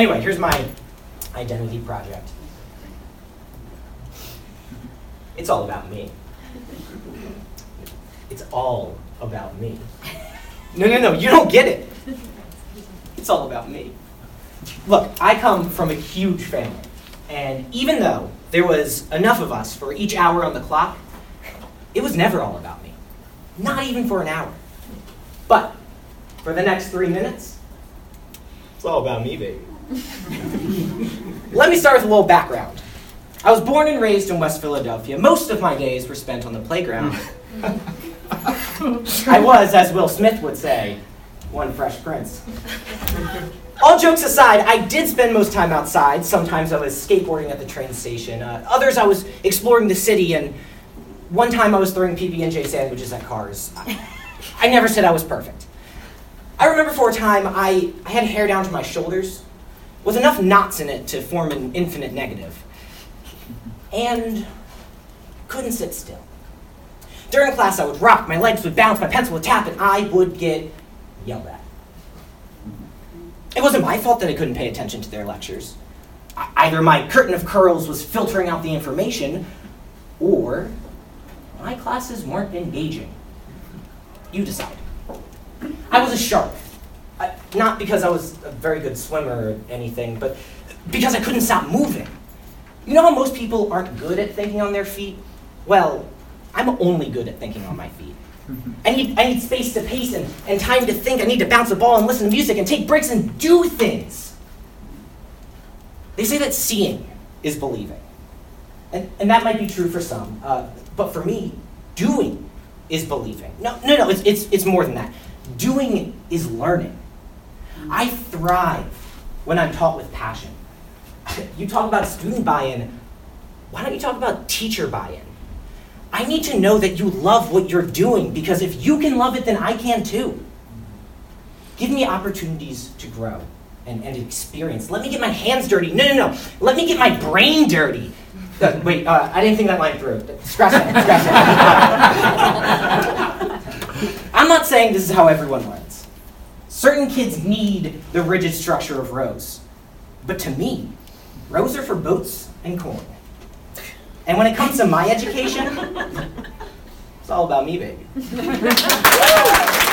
Anyway, here's my identity project. It's all about me. It's all about me. No, no, no, you don't get it. It's all about me. Look, I come from a huge family, and even though there was enough of us for each hour on the clock, it was never all about me. Not even for an hour. But for the next three minutes, it's all about me, baby. Let me start with a little background. I was born and raised in West Philadelphia. Most of my days were spent on the playground. I was, as Will Smith would say, one fresh prince. All jokes aside, I did spend most time outside. Sometimes I was skateboarding at the train station. Uh, others, I was exploring the city, and one time I was throwing PB&J sandwiches at cars. I, I never said I was perfect. I remember for a time I, I had hair down to my shoulders, with enough knots in it to form an infinite negative, and couldn't sit still. During class, I would rock, my legs would bounce, my pencil would tap, and I would get yelled at. It wasn't my fault that I couldn't pay attention to their lectures. Either my curtain of curls was filtering out the information, or my classes weren't engaging. You decide. I was a shark. I, not because I was a very good swimmer or anything, but because I couldn't stop moving. You know how most people aren't good at thinking on their feet? Well, I'm only good at thinking on my feet. I need, I need space to pace and, and time to think. I need to bounce the ball and listen to music and take breaks and do things. They say that seeing is believing. And, and that might be true for some. Uh, but for me, doing is believing. No, no, no, it's, it's, it's more than that. Doing is learning. I thrive when I'm taught with passion. You talk about student buy in. Why don't you talk about teacher buy in? I need to know that you love what you're doing because if you can love it, then I can too. Give me opportunities to grow and, and experience. Let me get my hands dirty. No, no, no. Let me get my brain dirty. Uh, wait, uh, I didn't think that line through. Scratch that. Scratch that. I'm not saying this is how everyone learns. Certain kids need the rigid structure of rows. But to me, rows are for boats and corn. And when it comes to my education, it's all about me, baby.